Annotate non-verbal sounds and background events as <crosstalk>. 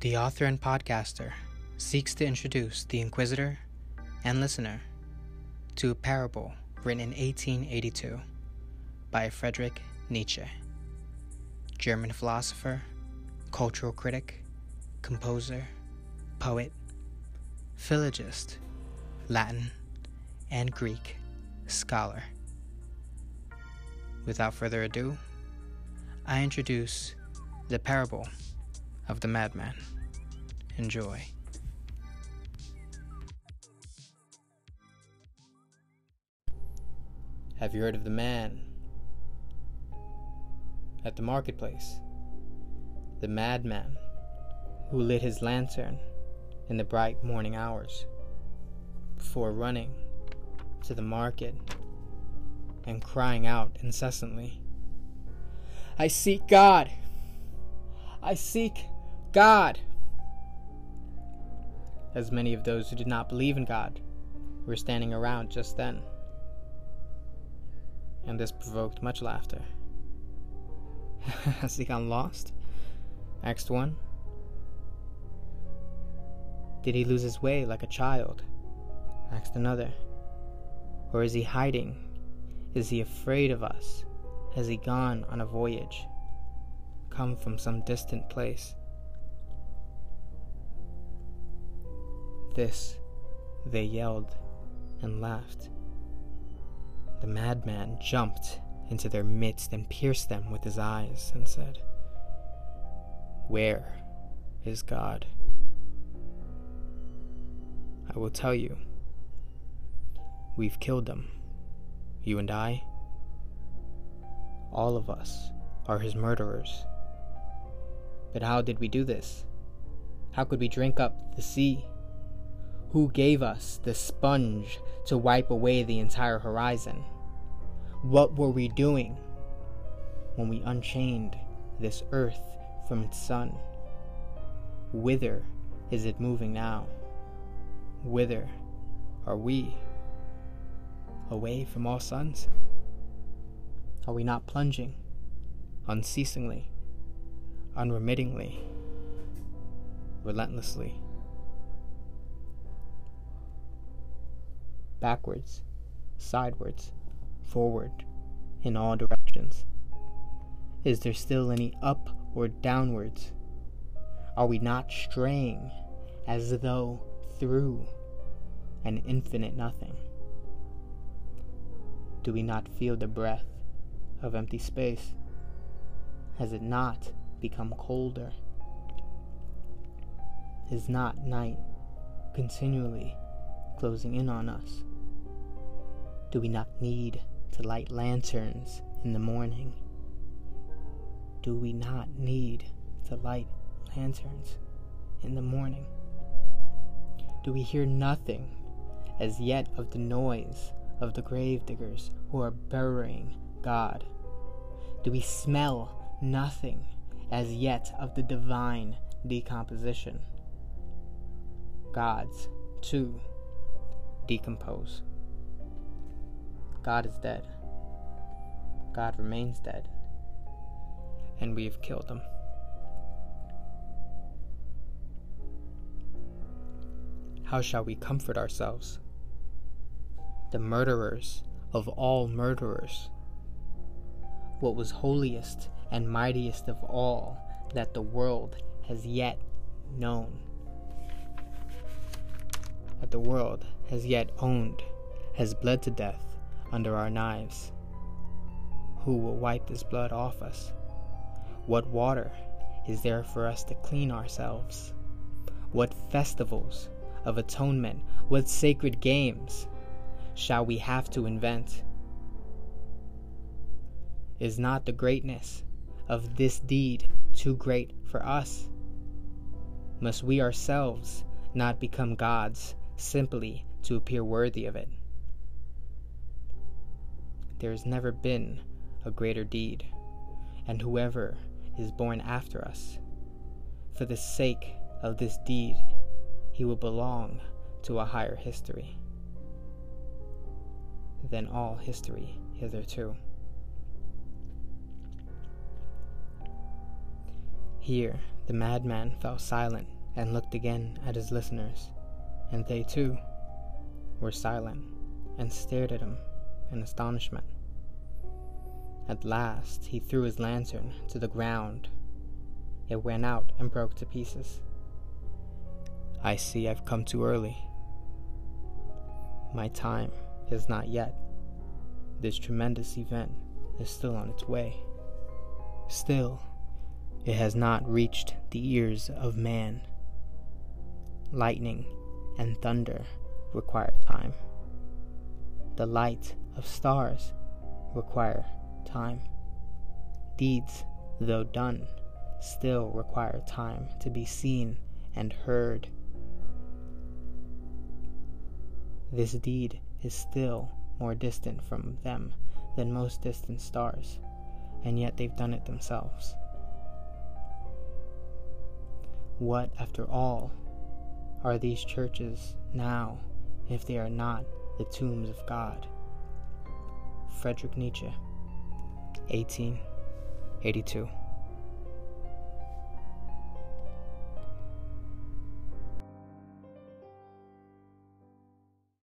The author and podcaster seeks to introduce the inquisitor and listener to a parable written in 1882 by Friedrich Nietzsche, German philosopher, cultural critic, composer, poet, philologist, Latin, and Greek scholar. Without further ado, I introduce the parable of the madman. Enjoy. Have you heard of the man at the marketplace? The madman who lit his lantern in the bright morning hours before running to the market and crying out incessantly, I seek God! I seek God! As many of those who did not believe in God were standing around just then. And this provoked much laughter. <laughs> Has he gone lost? asked one. Did he lose his way like a child? asked another. Or is he hiding? Is he afraid of us? Has he gone on a voyage? Come from some distant place? This they yelled and laughed. The madman jumped into their midst and pierced them with his eyes and said, Where is God? I will tell you. We've killed them, you and I. All of us are his murderers. But how did we do this? How could we drink up the sea? Who gave us the sponge to wipe away the entire horizon? What were we doing when we unchained this earth from its sun? Whither is it moving now? Whither are we? Away from all suns? Are we not plunging unceasingly, unremittingly, relentlessly? Backwards, sidewards, forward, in all directions. Is there still any up or downwards? Are we not straying as though through an infinite nothing? Do we not feel the breath of empty space? Has it not become colder? Is not night continually closing in on us? Do we not need to light lanterns in the morning? Do we not need to light lanterns in the morning? Do we hear nothing as yet of the noise of the gravediggers who are burying God? Do we smell nothing as yet of the divine decomposition? Gods, too, decompose. God is dead. God remains dead. And we have killed him. How shall we comfort ourselves? The murderers of all murderers. What was holiest and mightiest of all that the world has yet known. That the world has yet owned, has bled to death under our knives. Who will wipe this blood off us? What water is there for us to clean ourselves? What festivals of atonement, what sacred games shall we have to invent? Is not the greatness of this deed too great for us? Must we ourselves not become gods simply to appear worthy of it? There has never been a greater deed, and whoever is born after us, for the sake of this deed, he will belong to a higher history than all history hitherto. Here, The madman fell silent and looked again at his listeners, and they too were silent and stared at him in astonishment. At last he threw his lantern to the ground. It went out and broke to pieces. I see I've come too early. My time is not yet. This tremendous event is still on its way. Still, it has not reached the ears of man. Lightning and thunder require time. The light of stars require time. Deeds, though done, still require time to be seen and heard. This deed is still more distant from them than most distant stars, and yet they've done it themselves. What, after all, are these churches now if they are not the tombs of God? Friedrich Nietzsche, 1882.